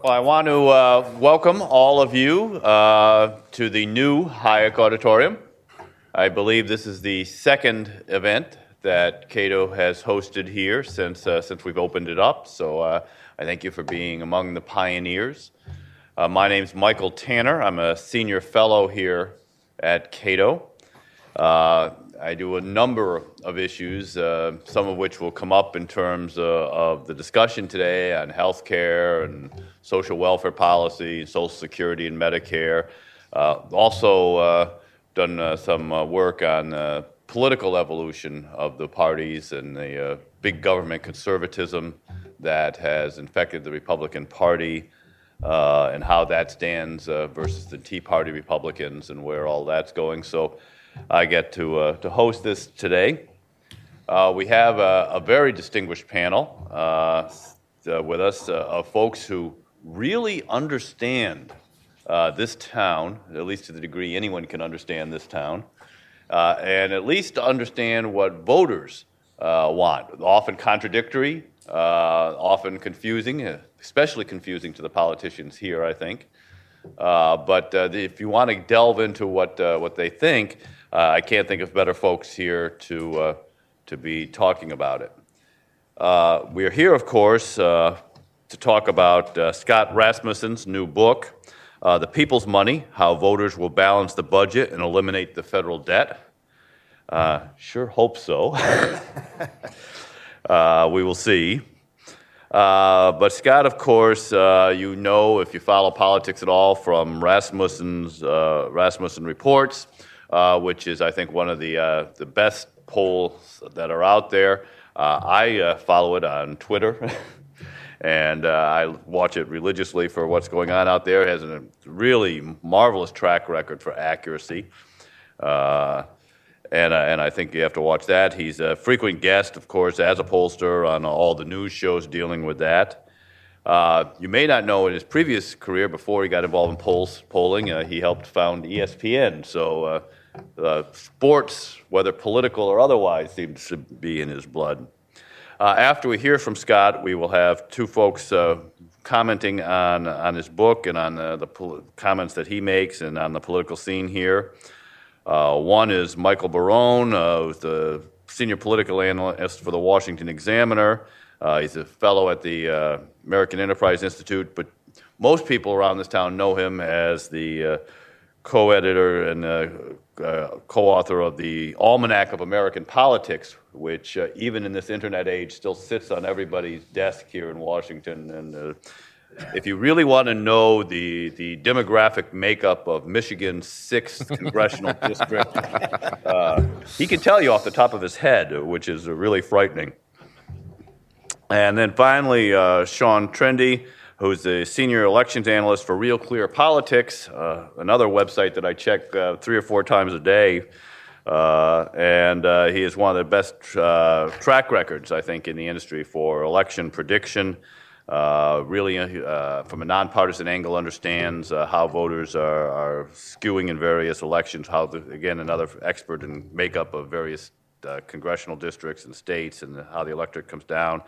Well, I want to uh, welcome all of you uh, to the new Hayek Auditorium. I believe this is the second event that Cato has hosted here since, uh, since we've opened it up. So uh, I thank you for being among the pioneers. Uh, my name is Michael Tanner. I'm a senior fellow here at Cato. I do a number of issues, uh, some of which will come up in terms uh, of the discussion today on health care and social welfare policy, Social Security and Medicare. Uh, also, uh, done uh, some uh, work on political evolution of the parties and the big government conservatism that has infected the Republican Party. and how that stands versus the Tea Party Republicans and where all that's going. So, I get to, uh, to host this today. Uh, we have a, a, very distinguished panel uh, uh with us uh, of folks who really understand uh, this town, at least to the degree anyone can understand this town, and at least understand what voters want. Often contradictory, often confusing, especially confusing to the politicians here, I think. Uh, but uh, if you want to delve into what, uh, what they think, uh, I can't think of better folks here to, uh, to be talking about it. Uh, we are here, of course, to talk about Scott Rasmussen's new book, The People's Money How Voters Will Balance the Budget and Eliminate the Federal Debt. sure hope so. we will see. Uh, but Scott, of course, uh, you know if you follow politics at all from Rasmussen's uh, Rasmussen reports, uh, which is, I think, one of the, uh, the best polls that are out there. I follow it on Twitter. and I watch it religiously for what's going on out there. It has a really marvelous track record for accuracy. Uh, and, and I think you have to watch that. He's a frequent guest, of course, as a pollster on all the news shows dealing with that. Uh, you may not know in his previous career, before he got involved in polls, polling, uh, he helped found ESPN. So uh, uh, sports, whether political or otherwise, seems to be in his blood. Uh, after we hear from Scott, we will have two folks uh, commenting on, on his book and on the, the pol- comments that he makes and on the political scene here. Uh, one is Michael Barone, uh, the senior political analyst for the Washington Examiner. Uh, he's a fellow at the American Enterprise Institute, but most people around this town know him as the co-editor and uh, uh, co-author of the Almanac of American Politics, which uh, even in this internet age still sits on everybody's desk here in Washington. And uh, if you really want to know the, the demographic makeup of Michigan's sixth congressional district, uh, he can tell you off the top of his head, which is really frightening. And then finally, uh, Sean Trende who's the senior elections analyst for Real Clear Politics, uh, another website that I check uh, three or four times a day. Uh, and uh, he is one of the best uh, track records, I think, in the industry for election prediction. Uh, really, from a nonpartisan angle, understands how voters are, are, skewing in various elections. How, the, again, another expert in makeup of various congressional districts and states, and how the electorate comes down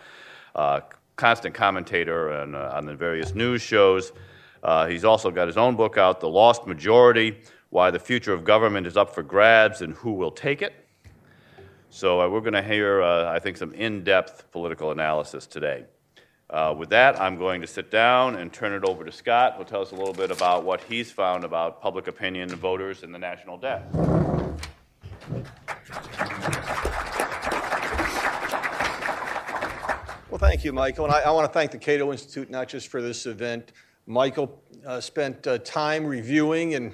constant commentator on, uh, on the various news shows. Uh, he's also got his own book out, The Lost Majority Why the Future of Government is Up for Grabs and Who Will Take It. So, uh, we're going to hear, uh, I think, some in depth political analysis today. Uh, with that, I'm going to sit down and turn it over to Scott, who'll tell us a little bit about what he's found about public opinion, voters, and the national debt. Well, thank you, Michael. And I, I want to thank the Cato Institute not just for this event. Michael uh, spent uh, time reviewing and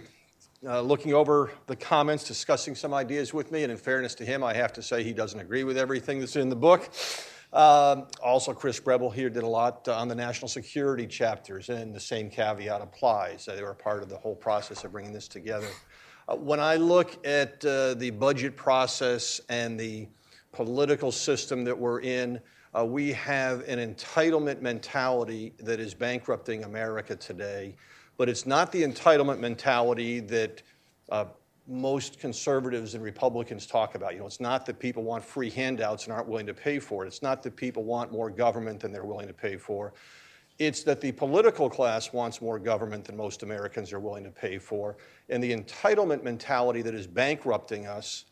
uh, looking over the comments, discussing some ideas with me. And in fairness to him, I have to say he doesn't agree with everything that's in the book. Um, also, Chris Preble here did a lot uh, on the national security chapters, and the same caveat applies. they were part of the whole process of bringing this together. Uh, when I look at uh, the budget process and the political system that we're in, uh, we have an entitlement mentality that is bankrupting America today, but it's not the entitlement mentality that uh, most conservatives and Republicans talk about. You know, it's not that people want free handouts and aren't willing to pay for it. It's not that people want more government than they're willing to pay for. It's that the political class wants more government than most Americans are willing to pay for. And the entitlement mentality that is bankrupting us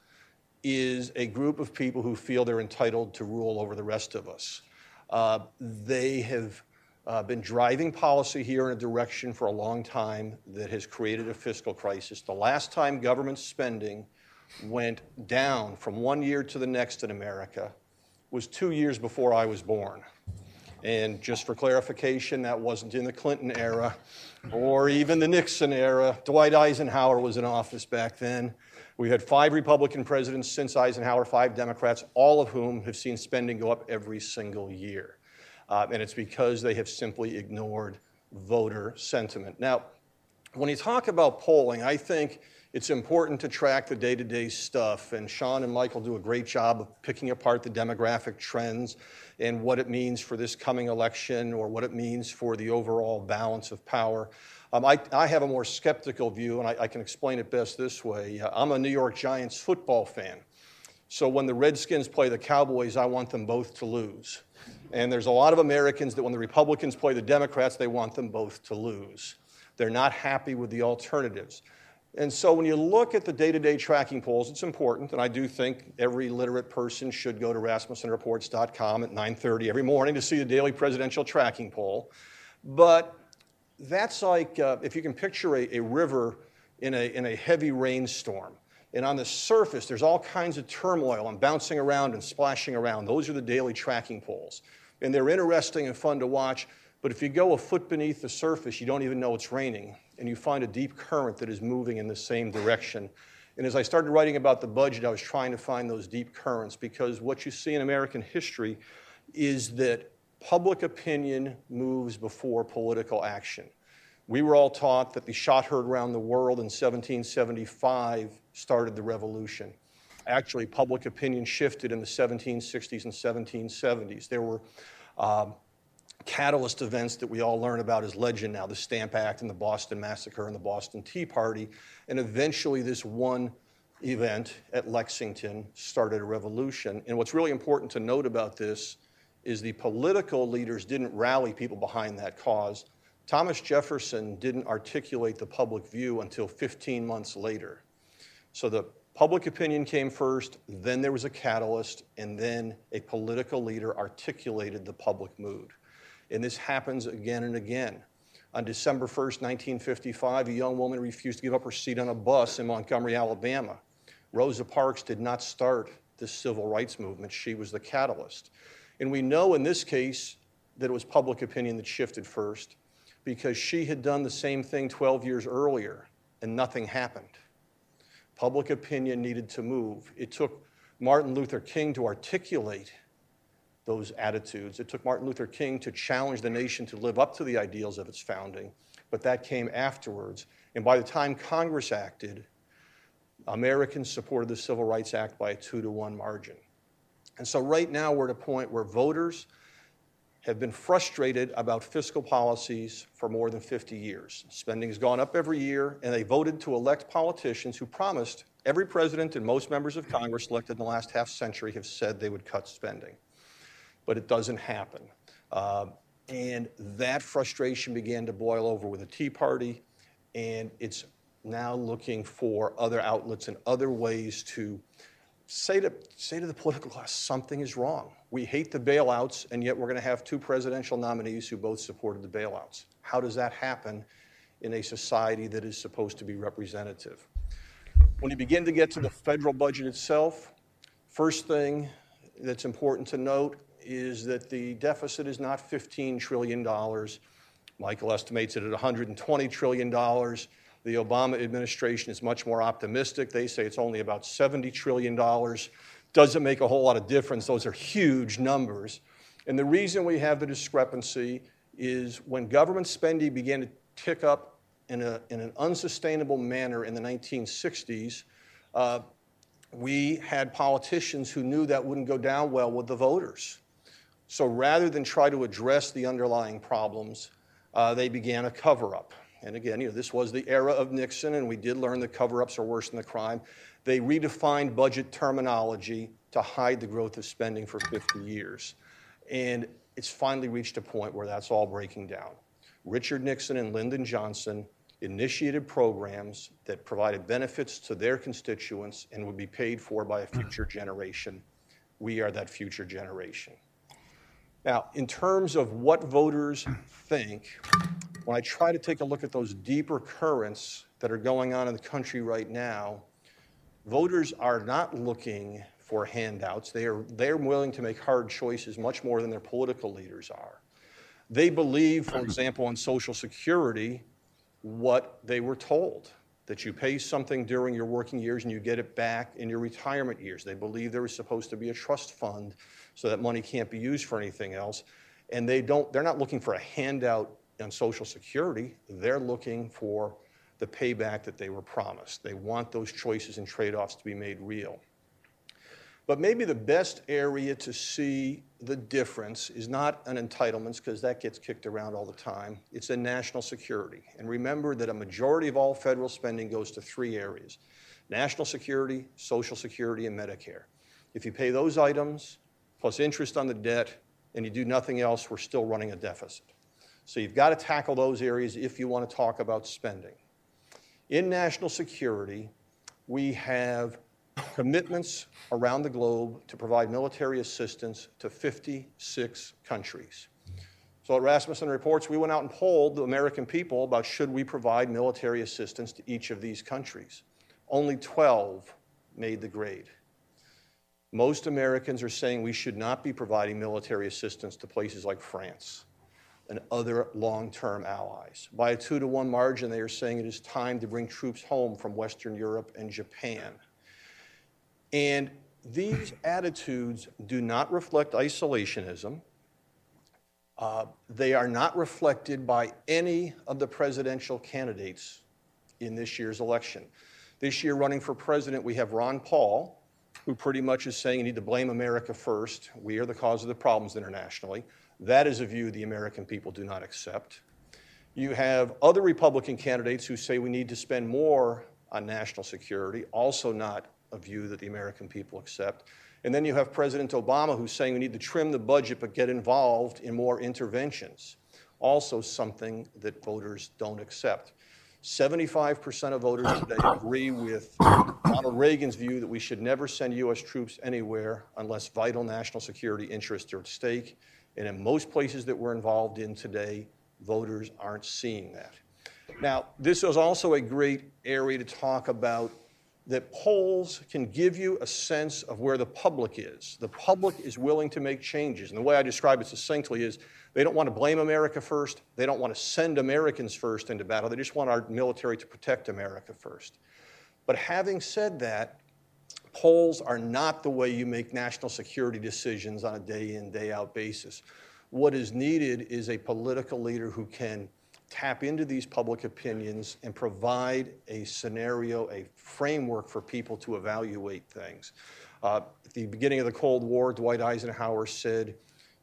is a group of people who feel they're entitled to rule over the rest of us. Uh, they have uh, been driving policy here in a direction for a long time that has created a fiscal crisis. The last time government spending went down from one year to the next in America was two years before I was born. And just for clarification, that wasn't in the Clinton era or even the Nixon era. Dwight Eisenhower was in office back then. We had five Republican presidents since Eisenhower, five Democrats, all of whom have seen spending go up every single year. Uh, and it's because they have simply ignored voter sentiment. Now, when you talk about polling, I think it's important to track the day to day stuff, and Sean and Michael do a great job of picking apart the demographic trends and what it means for this coming election or what it means for the overall balance of power. Um, I, I, have a more skeptical view, and I, I, can explain it best this way. Uh, I'm a New York Giants football fan. So when the Redskins play the Cowboys, I want them both to lose. And there's a lot of Americans that when the Republicans play the Democrats, they want them both to lose. They're not happy with the alternatives. And so when you look at the day-to-day tracking polls, it's important, and I do think every literate person should go to rasmussenreports.com at 9:30 every morning to see the daily presidential tracking poll. But that's like uh, if you can picture a, a river in a, in a heavy rainstorm. And on the surface, there's all kinds of turmoil and bouncing around and splashing around. Those are the daily tracking polls. And they're interesting and fun to watch. But if you go a foot beneath the surface, you don't even know it's raining and you find a deep current that is moving in the same direction. And as I started writing about the budget, I was trying to find those deep currents because what you see in American history is that public opinion moves before political action. We were all taught that the shot heard around the world in 1775 started the revolution. Actually, public opinion shifted in the 1760s and 1770s. There were um, catalyst events that we all learn about as legend now the Stamp Act and the Boston Massacre and the Boston Tea Party. And eventually, this one event at Lexington started a revolution. And what's really important to note about this is the political leaders didn't rally people behind that cause. Thomas Jefferson didn't articulate the public view until 15 months later. So the public opinion came first, then there was a catalyst, and then a political leader articulated the public mood. And this happens again and again. On December 1st, 1955, a young woman refused to give up her seat on a bus in Montgomery, Alabama. Rosa Parks did not start the civil rights movement, she was the catalyst. And we know in this case that it was public opinion that shifted first because she had done the same thing 12 years earlier and nothing happened. Public opinion needed to move. It took Martin Luther King to articulate those attitudes. It took Martin Luther King to challenge the nation to live up to the ideals of its founding, but that came afterwards. And by the time Congress acted, Americans supported the Civil Rights Act by a two to one margin. And so, right now, we're at a point where voters have been frustrated about fiscal policies for more than 50 years. Spending has gone up every year, and they voted to elect politicians who promised every president and most members of Congress elected in the last half century have said they would cut spending but it doesn't happen. Uh, and that frustration began to boil over with the Tea Party, and it's now looking for other outlets and other ways to say to, say to the political class something is wrong. We hate the bailouts, and yet we're going to have two presidential nominees who both supported the bailouts. How does that happen in a society that is supposed to be representative? When you begin to get to the federal budget itself, first thing that's important to note is that the deficit is not $15 trillion. Michael estimates it at $120 trillion. The Obama administration is much more optimistic. They say it's only about $70 trillion. Doesn't make a whole lot of difference. Those are huge numbers. And the reason we have the discrepancy is when government spending began to tick up in, a, in an unsustainable manner in the 1960s, uh, we had politicians who knew that wouldn't go down well with the voters. So rather than try to address the underlying problems, uh, they began a cover up. And again, you know, this was the era of Nixon, and we did learn that cover ups are worse than the crime. They redefined budget terminology to hide the growth of spending for 50 years. And it's finally reached a point where that's all breaking down. Richard Nixon and Lyndon Johnson initiated programs that provided benefits to their constituents and would be paid for by a future generation. We are that future generation. Now, in terms of what voters think, when I try to take a look at those deeper currents that are going on in the country right now, voters are not looking for handouts. They are they're willing to make hard choices much more than their political leaders are. They believe, for example, on Social Security, what they were told that you pay something during your working years and you get it back in your retirement years. They believe there is supposed to be a trust fund so that money can't be used for anything else. And they don't, they're not looking for a handout on Social Security. They're looking for the payback that they were promised. They want those choices and trade offs to be made real. But maybe the best area to see the difference is not on entitlements, because that gets kicked around all the time. It's in national security. And remember that a majority of all federal spending goes to three areas national security, social security, and Medicare. If you pay those items, plus interest on the debt, and you do nothing else, we're still running a deficit. So you've got to tackle those areas if you want to talk about spending. In national security, we have commitments around the globe to provide military assistance to 56 countries. So at Rasmussen Reports, we went out and polled the American people about should we provide military assistance to each of these countries. Only 12 made the grade. Most Americans are saying we should not be providing military assistance to places like France and other long term allies. By a two to one margin, they are saying it is time to bring troops home from Western Europe and Japan. And these attitudes do not reflect isolationism. Uh, they are not reflected by any of the presidential candidates in this year's election. This year, running for president, we have Ron Paul, who pretty much is saying you need to blame America first. We are the cause of the problems internationally. That is a view the American people do not accept. You have other Republican candidates who say we need to spend more on national security, also not a view that the American people accept. And then you have President Obama who's saying we need to trim the budget but get involved in more interventions, also something that voters don't accept. 75% of voters today agree with Ronald Reagan's view that we should never send U.S. troops anywhere unless vital national security interests are at stake. And in most places that we're involved in today, voters aren't seeing that. Now, this is also a great area to talk about that polls can give you a sense of where the public is. The public is willing to make changes. And the way I describe it succinctly is they don't want to blame America first. They don't want to send Americans first into battle. They just want our military to protect America first. But having said that, polls are not the way you make national security decisions on a day in, day out basis. What is needed is a political leader who can tap into these public opinions and provide a scenario, a framework for people to evaluate things. Uh, at the beginning of the Cold War, Dwight Eisenhower said,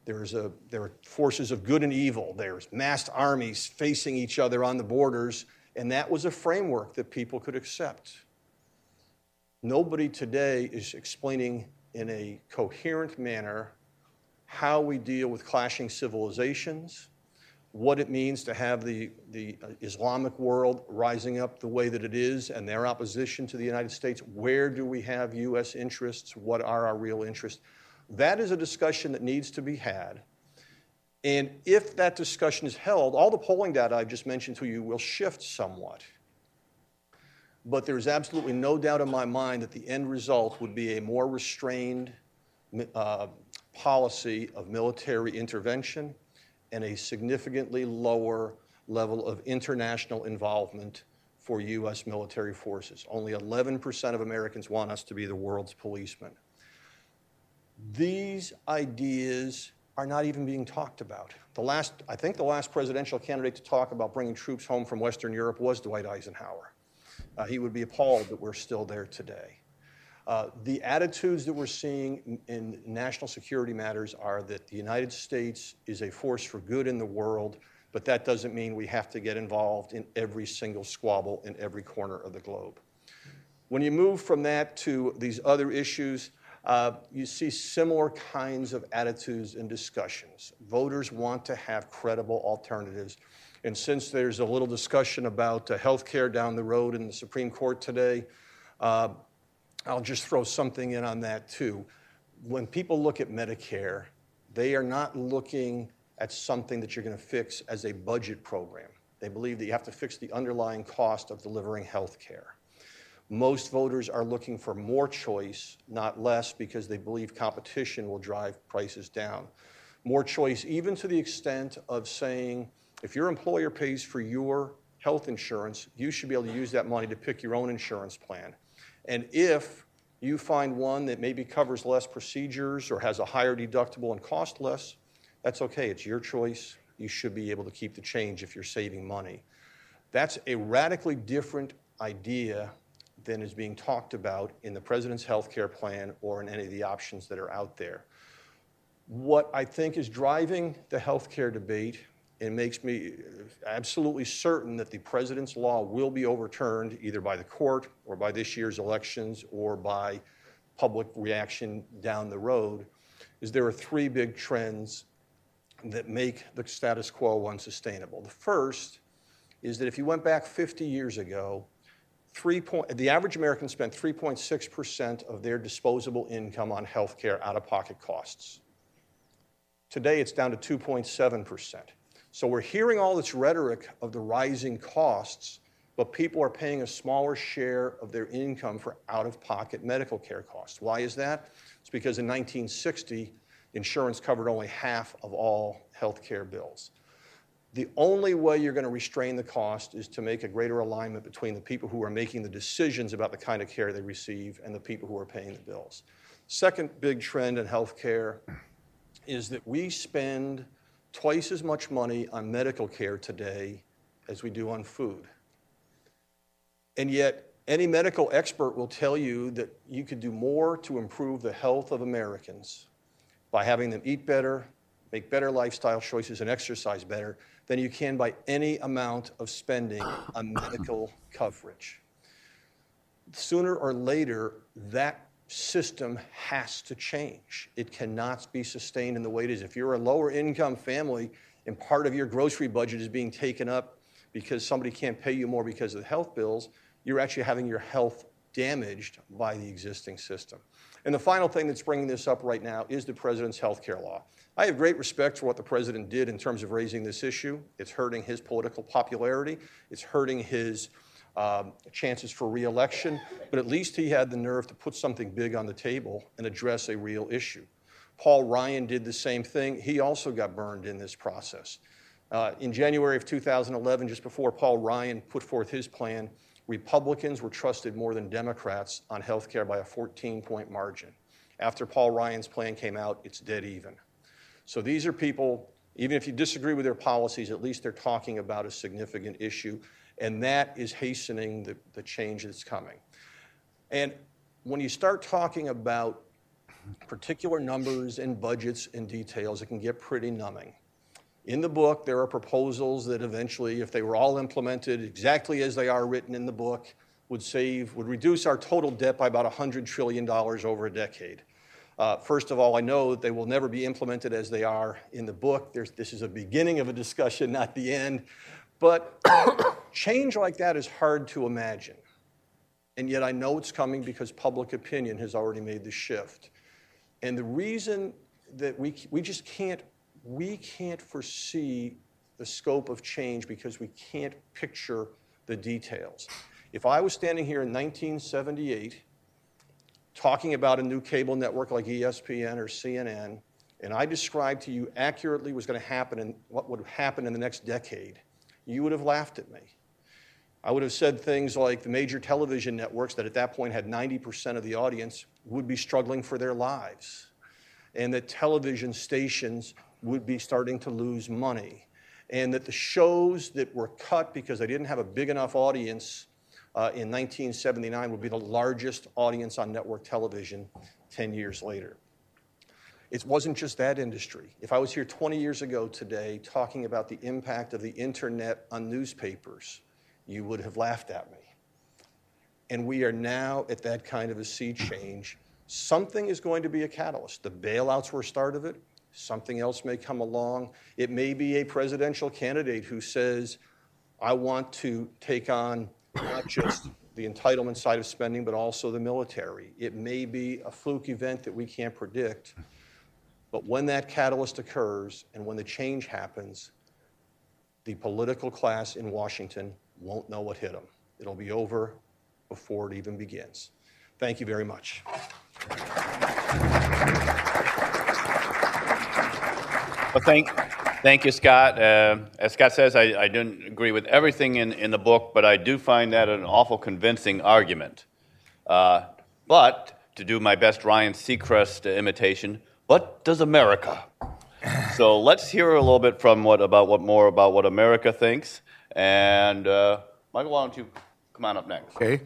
there's a, there are forces of good and evil. There's massed armies facing each other on the borders, and that was a framework that people could accept. Nobody today is explaining in a coherent manner how we deal with clashing civilizations, what it means to have the, the uh, Islamic world rising up the way that it is and their opposition to the United States. Where do we have U.S. interests? What are our real interests? That is a discussion that needs to be had. And if that discussion is held, all the polling data I've just mentioned to you will shift somewhat. But there's absolutely no doubt in my mind that the end result would be a more restrained uh, policy of military intervention and a significantly lower level of international involvement for U.S. military forces. Only 11% of Americans want us to be the world's policemen. These ideas are not even being talked about. The last, I think the last presidential candidate to talk about bringing troops home from Western Europe was Dwight Eisenhower. Uh, he would be appalled that we're still there today. Uh, the attitudes that we're seeing in national security matters are that the United States is a force for good in the world, but that doesn't mean we have to get involved in every single squabble in every corner of the globe. When you move from that to these other issues, uh, you see similar kinds of attitudes and discussions. Voters want to have credible alternatives. And since there's a little discussion about uh, health care down the road in the Supreme Court today, uh, I'll just throw something in on that too. When people look at Medicare, they are not looking at something that you're going to fix as a budget program. They believe that you have to fix the underlying cost of delivering health care. Most voters are looking for more choice, not less, because they believe competition will drive prices down. More choice, even to the extent of saying, if your employer pays for your health insurance, you should be able to use that money to pick your own insurance plan. And if you find one that maybe covers less procedures or has a higher deductible and cost less, that's okay. It's your choice. You should be able to keep the change if you're saving money. That's a radically different idea than is being talked about in the president's health care plan or in any of the options that are out there. What I think is driving the health care debate and makes me absolutely certain that the president's law will be overturned either by the court or by this year's elections or by public reaction down the road is there are three big trends that make the status quo unsustainable. The first is that if you went back 50 years ago, three point, the average American spent 3.6% of their disposable income on health care out of pocket costs. Today, it's down to 2.7%. So we're hearing all this rhetoric of the rising costs, but people are paying a smaller share of their income for out of pocket medical care costs. Why is that? It's because in 1960, insurance covered only half of all health care bills. The only way you're going to restrain the cost is to make a greater alignment between the people who are making the decisions about the kind of care they receive and the people who are paying the bills. Second big trend in healthcare is that we spend twice as much money on medical care today as we do on food. And yet, any medical expert will tell you that you could do more to improve the health of Americans by having them eat better, make better lifestyle choices, and exercise better than you can by any amount of spending on medical coverage. Sooner or later, that system has to change. It cannot be sustained in the way it is. If you're a lower income family and part of your grocery budget is being taken up because somebody can't pay you more because of the health bills, you're actually having your health damaged by the existing system. And the final thing that's bringing this up right now is the president's health care law. I have great respect for what the president did in terms of raising this issue. It's hurting his political popularity, it's hurting his um, chances for reelection, but at least he had the nerve to put something big on the table and address a real issue. Paul Ryan did the same thing. He also got burned in this process. Uh, in January of 2011, just before Paul Ryan put forth his plan, Republicans were trusted more than Democrats on health care by a 14 point margin. After Paul Ryan's plan came out, it's dead even. So these are people, even if you disagree with their policies, at least they're talking about a significant issue, and that is hastening the, the change that's coming. And when you start talking about particular numbers and budgets and details, it can get pretty numbing. In the book, there are proposals that eventually, if they were all implemented exactly as they are written in the book, would save, would reduce our total debt by about $100 trillion over a decade. Uh, first of all, I know that they will never be implemented as they are in the book. There's, this is a beginning of a discussion, not the end. But change like that is hard to imagine. And yet I know it's coming because public opinion has already made the shift. And the reason that we, we just can't we can't foresee the scope of change because we can't picture the details. If I was standing here in 1978 talking about a new cable network like ESPN or CNN, and I described to you accurately what's going to happen and what would happen in the next decade, you would have laughed at me. I would have said things like the major television networks that at that point had 90% of the audience would be struggling for their lives, and that television stations would be starting to lose money, and that the shows that were cut because they didn't have a big enough audience uh, in 1979 would be the largest audience on network television 10 years later. It wasn't just that industry. If I was here 20 years ago today talking about the impact of the internet on newspapers, you would have laughed at me. And we are now at that kind of a sea change something is going to be a catalyst. The bailouts were start of it. Something else may come along. It may be a presidential candidate who says, I want to take on not just the entitlement side of spending, but also the military. It may be a fluke event that we can't predict. But when that catalyst occurs and when the change happens, the political class in Washington won't know what hit them. It'll be over before it even begins. Thank you very much. Well, thank, thank you, Scott. Uh, as Scott says, I, I didn't agree with everything in, in the book, but I do find that an awful convincing argument. Uh, but to do my best Ryan Seacrest imitation, what does America? so let's hear a little bit from what about what more about what America thinks. And uh, Michael, why don't you come on up next? Okay.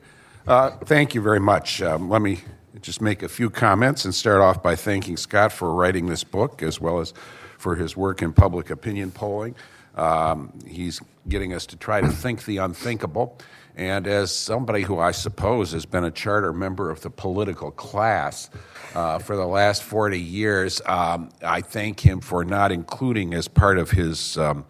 Uh, thank you very much. Um, let me just make a few comments and start off by thanking Scott for writing this book as well as for his work in public opinion polling. Um, he's getting us to try to think the unthinkable. And as somebody who I suppose has been a charter member of the political class uh, for the last 40 years, um, I thank him for not including as part of his. Um,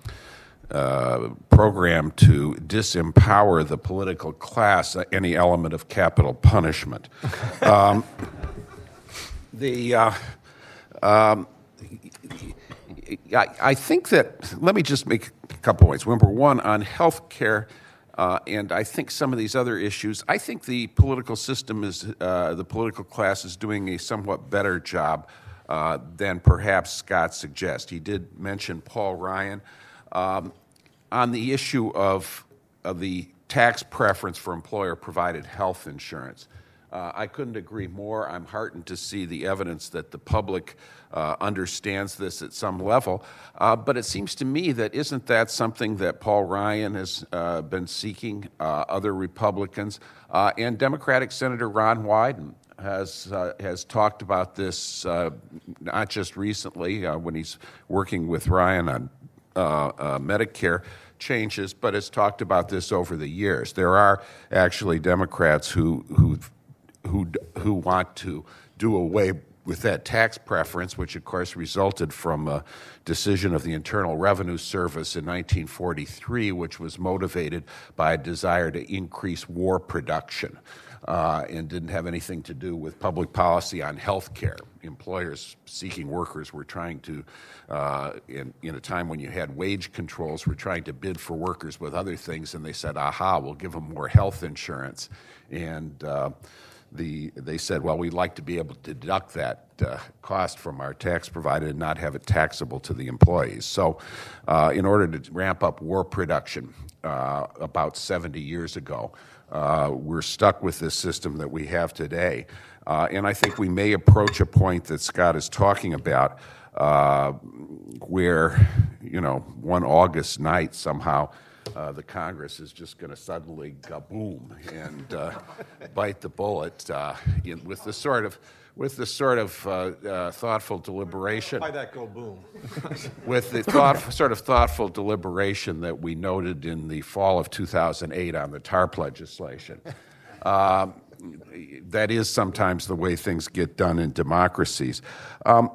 uh, program to disempower the political class any element of capital punishment. Um, the uh, um, I, I, think that let me just make a couple points. Number one, on health care. Uh, and I think some of these other issues, I think the political system is, uh, the political class is doing a somewhat better job uh, than perhaps Scott suggests. He did mention Paul Ryan. Um, on the issue of, of the tax preference for employer provided health insurance, uh, I couldn't agree more. I'm heartened to see the evidence that the public uh, understands this at some level. Uh, but it seems to me that isn't that something that Paul Ryan has uh, been seeking, uh, other Republicans, uh, and Democratic Senator Ron Wyden has has talked about this not just recently when he's working with Ryan on Uh, uh, Medicare changes, but has talked about this over the years. There are actually Democrats who who who, who want to do away with that tax preference, which of course resulted from a decision of the Internal Revenue Service in 1943, which was motivated by a desire to increase war production. Uh, and didn't have anything to do with public policy on health care. Employers seeking workers were trying to, uh, in, in a time when you had wage controls, were trying to bid for workers with other things, and they said, aha, we'll give them more health insurance. And uh, the, they said, well, we'd like to be able to deduct that uh, cost from our tax provider and not have it taxable to the employees. So, uh, in order to ramp up war production uh, about 70 years ago, uh, we're stuck with this system that we have today. Uh, and I think we may approach a point that Scott is talking about uh, where, you know, one August night somehow uh, the Congress is just going to suddenly boom and uh, bite the bullet uh, in, with the sort of with the sort of uh, uh, thoughtful deliberation. Why that go boom? with the thought, sort of thoughtful deliberation that we noted in the fall of 2008 on the TARP legislation. Um, that is sometimes the way things get done in democracies. Um,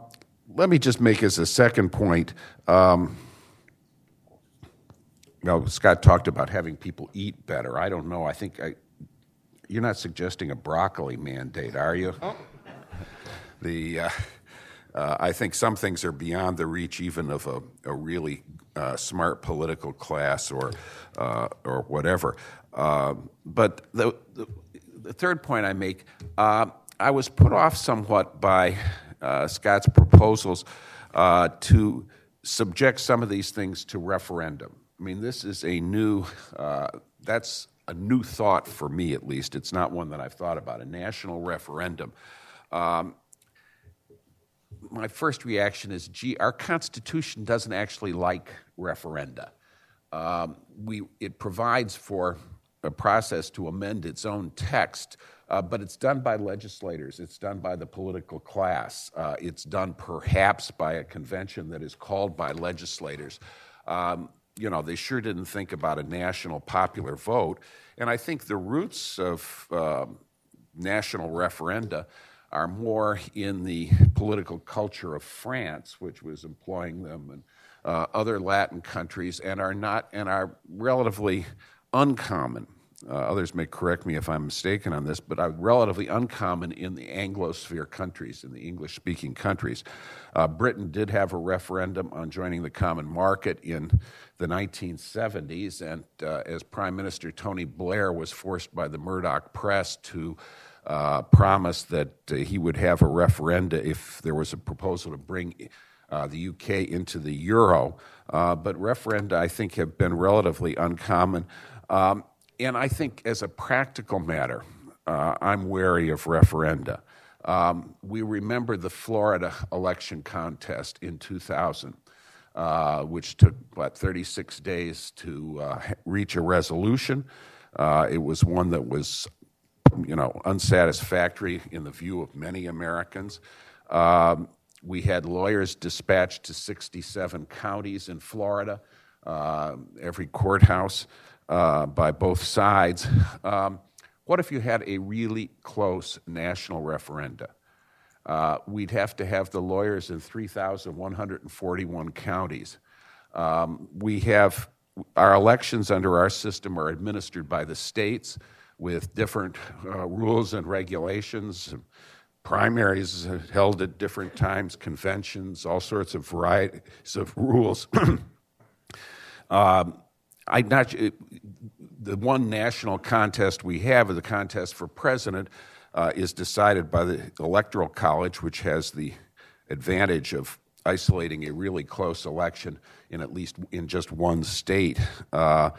let me just make as a second point. Um, well, Scott talked about having people eat better. I don't know. I think I, you're not suggesting a broccoli mandate, are you? Oh. The, uh, uh, I think some things are beyond the reach even of a, a really uh, smart political class or, uh, or whatever. Uh, but the, the, the, third point I make uh, I was put off somewhat by Scott's proposals to subject some of these things to referendum. I mean, this is a new, uh, that's a new thought for me at least. It's not one that I've thought about, a national referendum. Um, my first reaction is gee, our Constitution doesn't actually like referenda. Um, we, it provides for a process to amend its own text, uh, but it's done by legislators, it's done by the political class, uh, it's done perhaps by a convention that is called by legislators. Um, you know, they sure didn't think about a national popular vote. And I think the roots of um, national referenda are more in the political culture of France, which was employing them, and uh, other Latin countries, and are not and are relatively uncommon. Uh, others may correct me if I'm mistaken on this, but are relatively uncommon in the Anglosphere countries, in the English speaking countries. Uh, Britain did have a referendum on joining the common market in the 1970s, and uh, as Prime Minister Tony Blair was forced by the Murdoch press to uh, promise that uh, he would have a referenda if there was a proposal to bring uh, the UK into the euro. Uh, but referenda, I think, have been relatively uncommon. Um, and I think, as a practical matter, uh, I'm wary of referenda. Um, we remember the Florida election contest in 2000, uh, which took, what, 36 days to uh, reach a resolution. Uh, it was one that was, you know, unsatisfactory in the view of many Americans. Um, we had lawyers dispatched to 67 counties in Florida, uh, every courthouse uh, by both sides. Um, what if you had a really close national referenda? Uh, we'd have to have the lawyers in 3,141 counties. Um, we have our elections under our system are administered by the states with different uh, rules and regulations. Primaries held at different times, conventions, all sorts of varieties of rules. um, I not the one national contest we have, the contest for president, uh, is decided by the electoral college, which has the advantage of isolating a really close election in at least in just one state. Uh,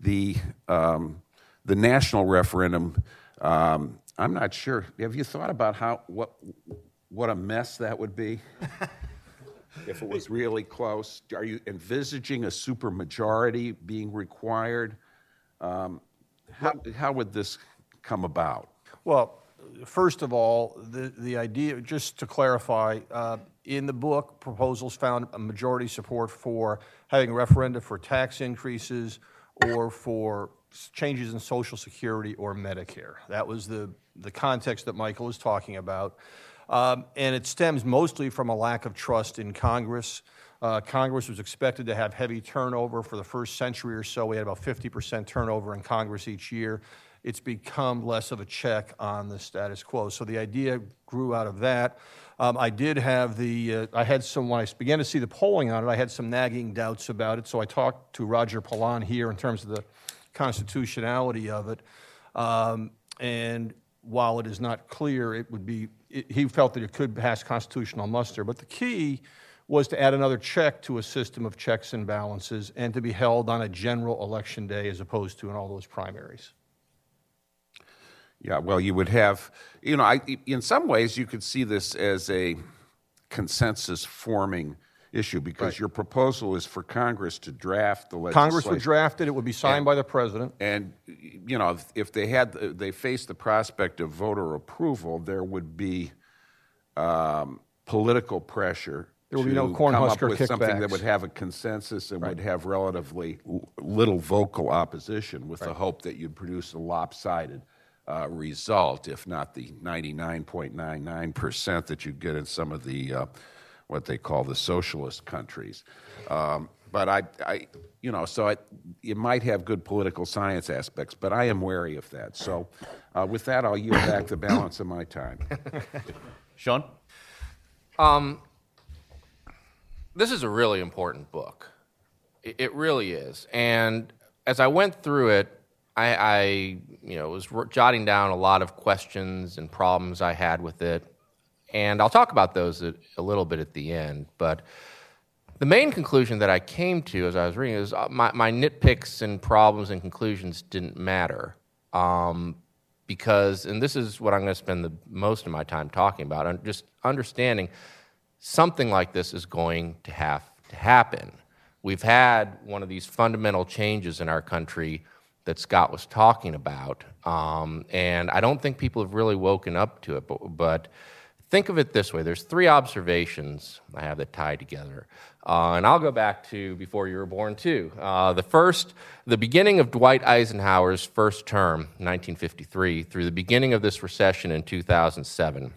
the um, the national referendum. Um, I'm not sure. Have you thought about how what what a mess that would be? if it was really close? Are you envisaging a supermajority being required? Um, how, how would this come about? Well, first of all, the, the idea, just to clarify, uh, in the book, proposals found a majority support for having a referenda for tax increases or for changes in Social Security or Medicare. That was the, the context that Michael was talking about. Um, and it stems mostly from a lack of trust in Congress. Uh, Congress was expected to have heavy turnover for the first century or so. We had about 50% turnover in Congress each year. It's become less of a check on the status quo. So the idea grew out of that. Um, I did have the, uh, I had some, when I began to see the polling on it, I had some nagging doubts about it. So I talked to Roger Pilon here in terms of the constitutionality of it. Um, and while it is not clear, it would be, it, he felt that it could pass constitutional muster. But the key was to add another check to a system of checks and balances and to be held on a general election day as opposed to in all those primaries. Yeah, well, you would have, you know, I, in some ways, you could see this as a consensus forming issue because right. your proposal is for Congress to draft the legislation. Congress would draft it; it would be signed and, by the president. And you know, if, if they had they faced the prospect of voter approval, there would be um, political pressure. There would be no cornhusker kickbacks. something that would have a consensus and right. would have relatively little vocal opposition, with right. the hope that you'd produce a lopsided. Uh, result, if not the 99.99% that you get in some of the uh, what they call the socialist countries. Um, but I, I, you know, so it, it might have good political science aspects, but I am wary of that. So, uh, with that, I'll yield back the balance of my time. Sean, um, this is a really important book. It, it, really is, and as I went through it, I, I, you know, was jotting down a lot of questions and problems I had with it and I'll talk about those a, little bit at the end. But the main conclusion that I came to as I was reading is uh, my, my nitpicks and problems and conclusions didn't matter. Um, because, and this is what I'm going to spend the most of my time talking about, just understanding something like this is going to have to happen. We've had one of these fundamental changes in our country that Scott was talking about, um, and I don't think people have really woken up to it. But, but think of it this way there's three observations I have that tie together. Uh, and I'll go back to before you were born, too. Uh, the first, the beginning of Dwight Eisenhower's first term, 1953, through the beginning of this recession in 2007.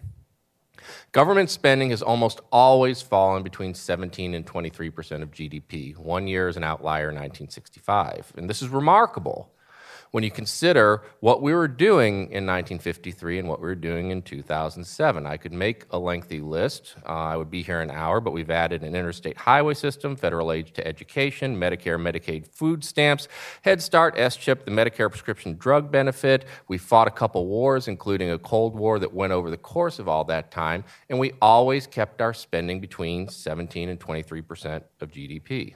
Government spending has almost always fallen between 17 and 23 percent of GDP. One year is an outlier, 1965. And this is remarkable when you consider what we were doing in 1953 and what we were doing in 2007. I could make a lengthy list. Uh, I would be here an hour, but we've added an interstate highway system, federal aid to education, Medicare, Medicaid food stamps, Head Start, S chip, the Medicare prescription drug benefit. We fought a couple wars, including a Cold War that went over the course of all that time, and we always kept our spending between 17 and 23 percent of GDP.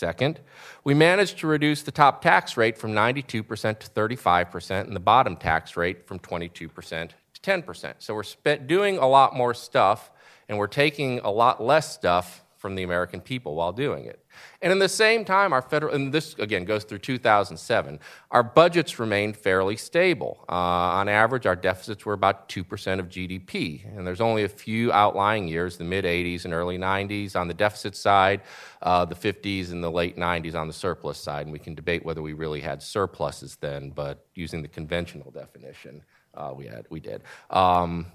Second, we managed to reduce the top tax rate from 92% to 35% and the bottom tax rate from 22% to 10%. So we're doing a lot more stuff and we're taking a lot less stuff from the American people while doing it. And in the same time, our federal, and this again goes through 2007, our budgets remained fairly stable. Uh, on average, our deficits were about 2% of GDP. And there's only a few outlying years, the mid 80s and early 90s on the deficit side, uh, the 50s and the late 90s on the surplus side. And we can debate whether we really had surpluses then, but using the conventional definition, uh, we, had, we did. Um,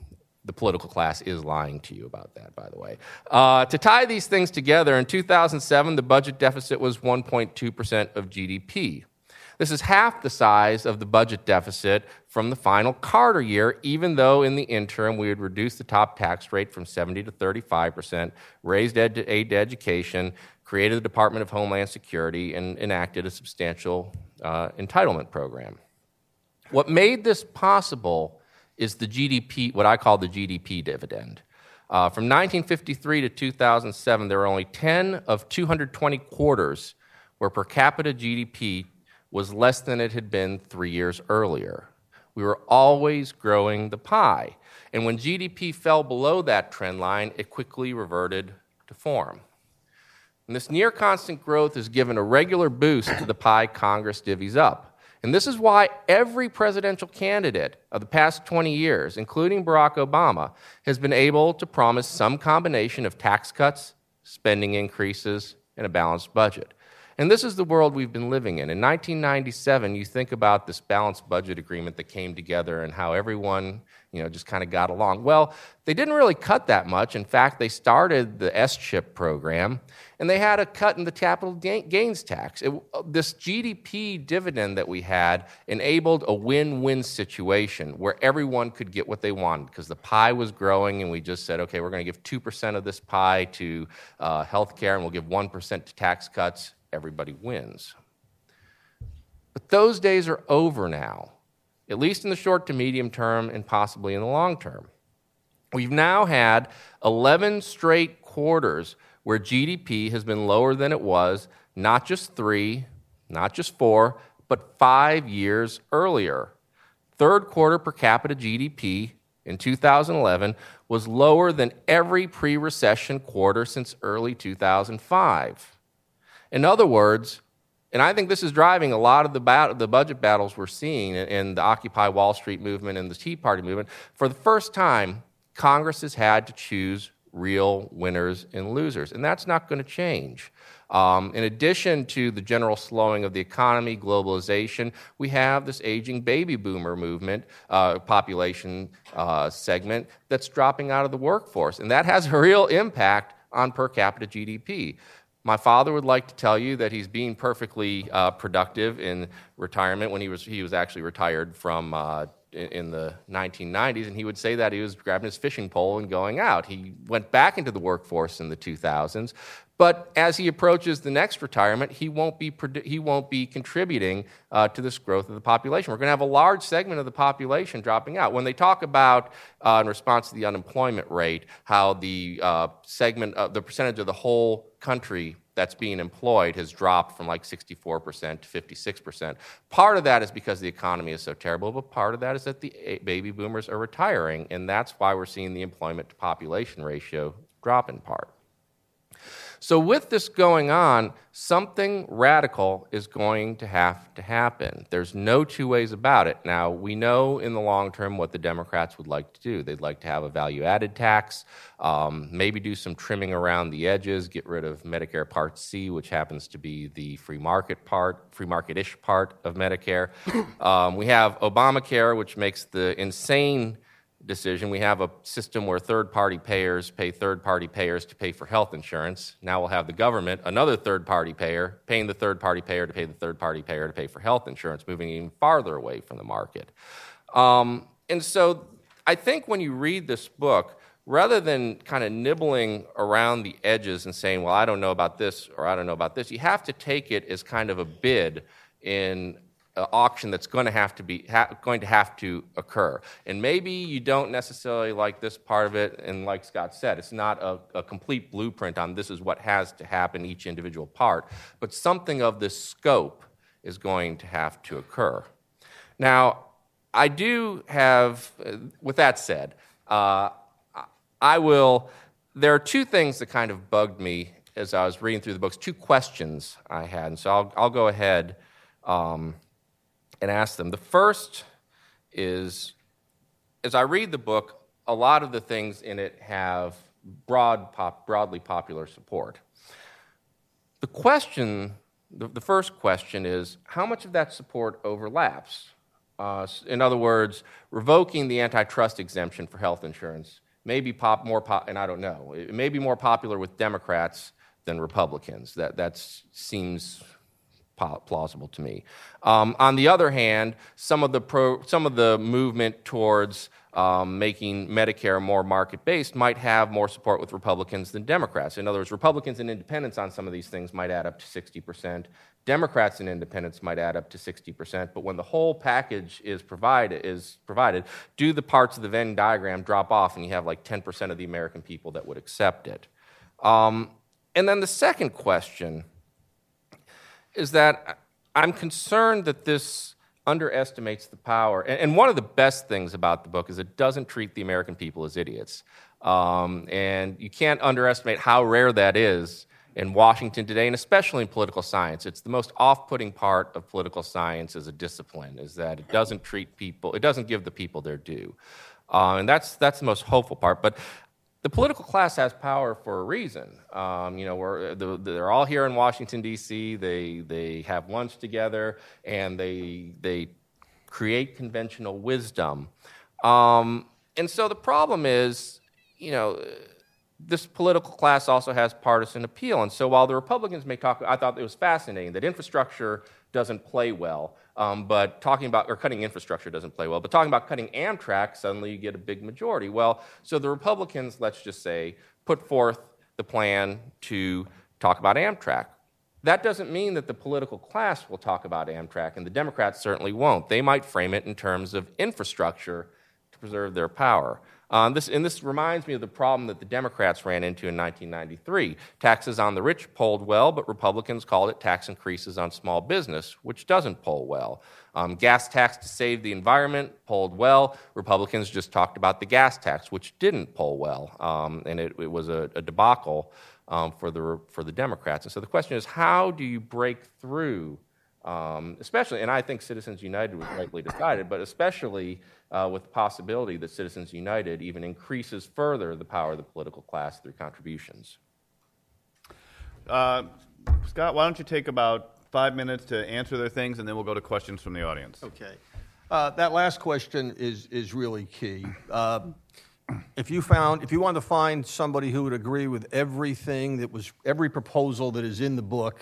the political class is lying to you about that, by the way. Uh, to tie these things together, in 2007, the budget deficit was 1.2% of GDP. This is half the size of the budget deficit from the final Carter year, even though in the interim we had reduced the top tax rate from 70 to 35%, raised ed- aid to education, created the Department of Homeland Security, and enacted a substantial uh, entitlement program. What made this possible is the GDP, what I call the GDP dividend. Uh, from 1953 to 2007, there were only 10 of 220 quarters where per capita GDP was less than it had been three years earlier. We were always growing the pie. And when GDP fell below that trend line, it quickly reverted to form. And this near constant growth has given a regular boost to the pie Congress divvies up. And this is why every presidential candidate of the past 20 years, including Barack Obama, has been able to promise some combination of tax cuts, spending increases, and a balanced budget. And this is the world we've been living in. In 1997, you think about this balanced budget agreement that came together and how everyone you know, just kind of got along. Well, they didn't really cut that much. In fact, they started the S chip program and they had a cut in the capital gains tax. It, this GDP dividend that we had enabled a win win situation where everyone could get what they wanted because the pie was growing and we just said, okay, we're going to give 2% of this pie to uh, health care and we'll give 1% to tax cuts. Everybody wins. But those days are over now at least in the short to medium term and possibly in the long term. We've now had 11 straight quarters where GDP has been lower than it was, not just three, not just four, but five years earlier. Third quarter per capita GDP in 2011 was lower than every pre recession quarter since early 2005. In other words, and I think this is driving a lot of the, bat- the budget battles we're seeing in, the Occupy Wall Street movement and the Tea Party movement. For the first time, Congress has had to choose real winners and losers, and that's not going to change. Um, in addition to the general slowing of the economy, globalization, we have this aging baby boomer movement, uh, population uh, segment that's dropping out of the workforce. And that has a real impact on per capita GDP. My father would like to tell you that he's being perfectly uh, productive in retirement when he was, he was actually retired from uh, in the 1990s, and he would say that he was grabbing his fishing pole and going out. He went back into the workforce in the 2000s, but as he approaches the next retirement, he won't be, he won't be contributing uh, to this growth of the population. We're going to have a large segment of the population dropping out. When they talk about, uh, in response to the unemployment rate, how the uh, segment, the percentage of the whole country that's being employed has dropped from like 64% to 56%. Part of that is because the economy is so terrible, but part of that is that the eh, baby boomers are retiring, and that's why we're seeing the employment to population ratio drop in part. So, with this going on, something radical is going to have to happen. There's no two ways about it. Now, we know in the long term what the Democrats would like to do. They'd like to have a value added tax, um, maybe do some trimming around the edges, get rid of Medicare Part C, which happens to be the free market part, free market ish part of Medicare. Um, we have Obamacare, which makes the insane decision. We have a system where third party payers pay third party payers to pay for health insurance. Now we'll have the government, another third party payer, paying the third party payer to pay the third party payer to pay for health insurance, moving even farther away from the market. Um, and so I think when you read this book, rather than kind of nibbling around the edges and saying, well, I don't know about this or I don't know about this, you have to take it as kind of a bid in an auction that's going to have to be ha- going to have to occur. And maybe you don't necessarily like this part of it, and like Scott said, it's not a, a complete blueprint on this is what has to happen each individual part, but something of this scope is going to have to occur. Now, I do have, uh, with that said, uh, I will. There are two things that kind of bugged me as I was reading through the books, two questions I had, and so I'll, I'll go ahead um, and ask them. The first is as I read the book, a lot of the things in it have broad pop, broadly popular support. The question, the, the, first question is how much of that support overlaps? Uh, in other words, revoking the antitrust exemption for health insurance may be pop, more pop, and I don't know, it may be more popular with Democrats than Republicans. That, that seems plausible to me. Um, on the other hand, some of the, pro, some of the movement towards um, making Medicare more market based might have more support with Republicans than Democrats. In other words, Republicans and independents on some of these things might add up to 60%. Democrats and independents might add up to 60%, but when the whole package is, provide, is provided, do the parts of the Venn diagram drop off and you have like 10% of the American people that would accept it? Um, and then the second question is that I'm concerned that this underestimates the power. And, one of the best things about the book is it doesn't treat the American people as idiots. Um, and you can't underestimate how rare that is in Washington today, and especially in political science. It's the most off-putting part of political science as a discipline is that it doesn't treat people, it doesn't give the people their due. Uh, and that's, that's the most hopeful part. But the political class has power for a reason. Um, you know, the, they're all here in Washington D.C. They they have lunch together and they they create conventional wisdom. Um, and so the problem is, you know, this political class also has partisan appeal. And so while the Republicans may talk, I thought it was fascinating that infrastructure doesn't play well. Um, but talking about, or cutting infrastructure doesn't play well, but talking about cutting Amtrak, suddenly you get a big majority. Well, so the Republicans, let's just say, put forth the plan to talk about Amtrak. That doesn't mean that the political class will talk about Amtrak, and the Democrats certainly won't. They might frame it in terms of infrastructure to preserve their power. Um, this, and this reminds me of the problem that the Democrats ran into in 1993. Taxes on the rich polled well, but Republicans called it tax increases on small business, which doesn't poll well. Um, gas tax to save the environment polled well. Republicans just talked about the gas tax, which didn't poll well, um, and it, it, was a, a debacle um, for, the, for the Democrats. And so the question is how do you break through? Um, especially, and I think Citizens United was rightly decided, but especially uh, with the possibility that Citizens United even increases further the power of the political class through contributions. Uh, Scott, why don't you take about five minutes to answer their things, and then we'll go to questions from the audience. Okay. Uh, that last question is, is really key. Uh, if you found, if you wanted to find somebody who would agree with everything that was, every proposal that is in the book,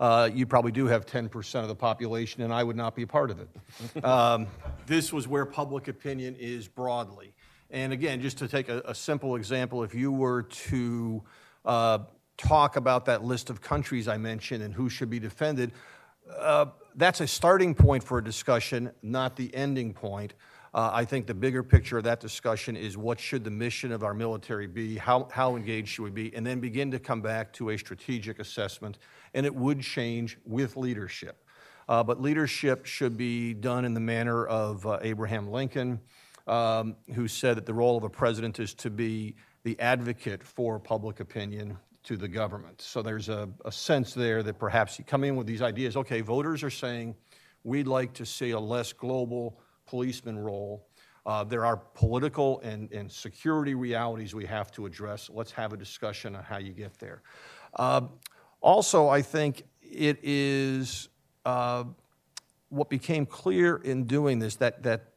uh, you probably do have 10% of the population, and I would not be a part of it. um, this was where public opinion is broadly. And again, just to take a, a simple example, if you were to uh, talk about that list of countries I mentioned and who should be defended, uh, that's a starting point for a discussion, not the ending point. Uh, I think the bigger picture of that discussion is what should the mission of our military be, how, how engaged should we be, and then begin to come back to a strategic assessment and it would change with leadership. Uh, but leadership should be done in the manner of uh, Abraham Lincoln, um, who said that the role of a president is to be the advocate for public opinion to the government. So there's a, a sense there that perhaps you come in with these ideas okay, voters are saying we'd like to see a less global policeman role. Uh, there are political and, and security realities we have to address. Let's have a discussion on how you get there. Uh, also, I think it is uh, what became clear in doing this that, that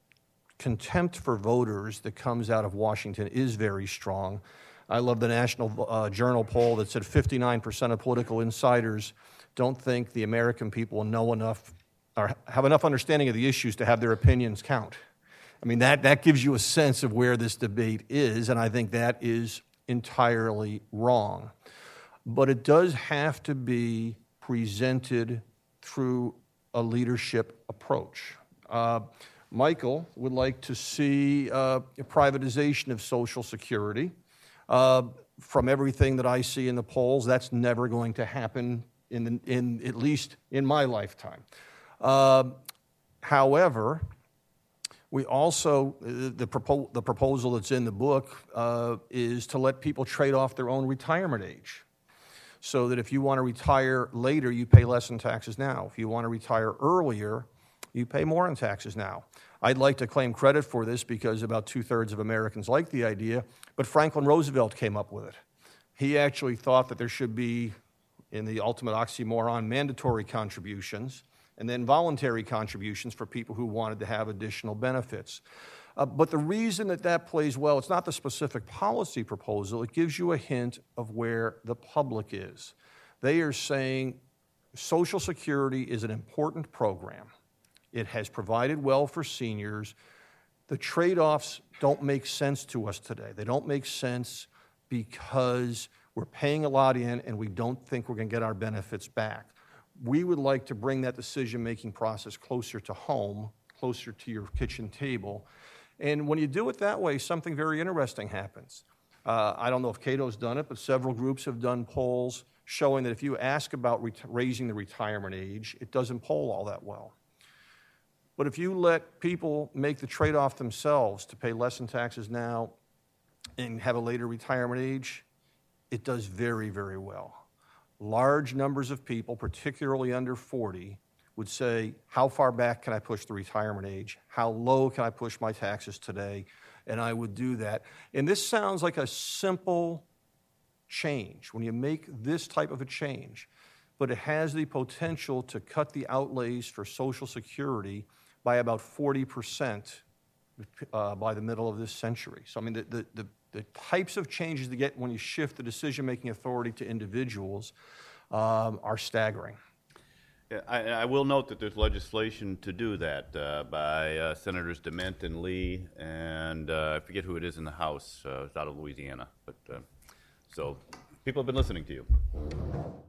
contempt for voters that comes out of Washington is very strong. I love the National uh, Journal poll that said 59% of political insiders don't think the American people know enough or have enough understanding of the issues to have their opinions count. I mean, that, that gives you a sense of where this debate is, and I think that is entirely wrong. But it does have to be presented through a leadership approach. Uh, Michael would like to see uh, a privatization of Social Security. Uh, from everything that I see in the polls, that's never going to happen in, in at least in my lifetime. Uh, however, we also, the, propo- the proposal that's in the book uh, is to let people trade off their own retirement age. So that if you want to retire later, you pay less in taxes now. If you want to retire earlier, you pay more in taxes now. I'd like to claim credit for this because about two thirds of Americans like the idea, but Franklin Roosevelt came up with it. He actually thought that there should be, in the ultimate oxymoron, mandatory contributions and then voluntary contributions for people who wanted to have additional benefits. Uh, but the reason that that plays well, it's not the specific policy proposal, it gives you a hint of where the public is. They are saying Social Security is an important program, it has provided well for seniors. The trade offs don't make sense to us today. They don't make sense because we're paying a lot in and we don't think we're going to get our benefits back. We would like to bring that decision making process closer to home, closer to your kitchen table. And when you do it that way, something very interesting happens. Uh, I don't know if Cato's done it, but several groups have done polls showing that if you ask about ret- raising the retirement age, it doesn't poll all that well. But if you let people make the trade off themselves to pay less in taxes now and have a later retirement age, it does very, very well large numbers of people, particularly under 40, would say, How far back can I push the retirement age? How low can I push my taxes today? And I would do that. And this sounds like a simple change when you make this type of a change, but it has the potential to cut the outlays for Social Security by about 40% uh, by the middle of this century. So, I mean, the, the, the the types of changes to get when you shift the decision making authority to individuals um, are staggering. I, I, will note that there's legislation to do that uh, by uh, Senators DeMint and Lee, and uh, I forget who it is in the House. Uh, it's out of Louisiana, but uh, so people have been listening to you.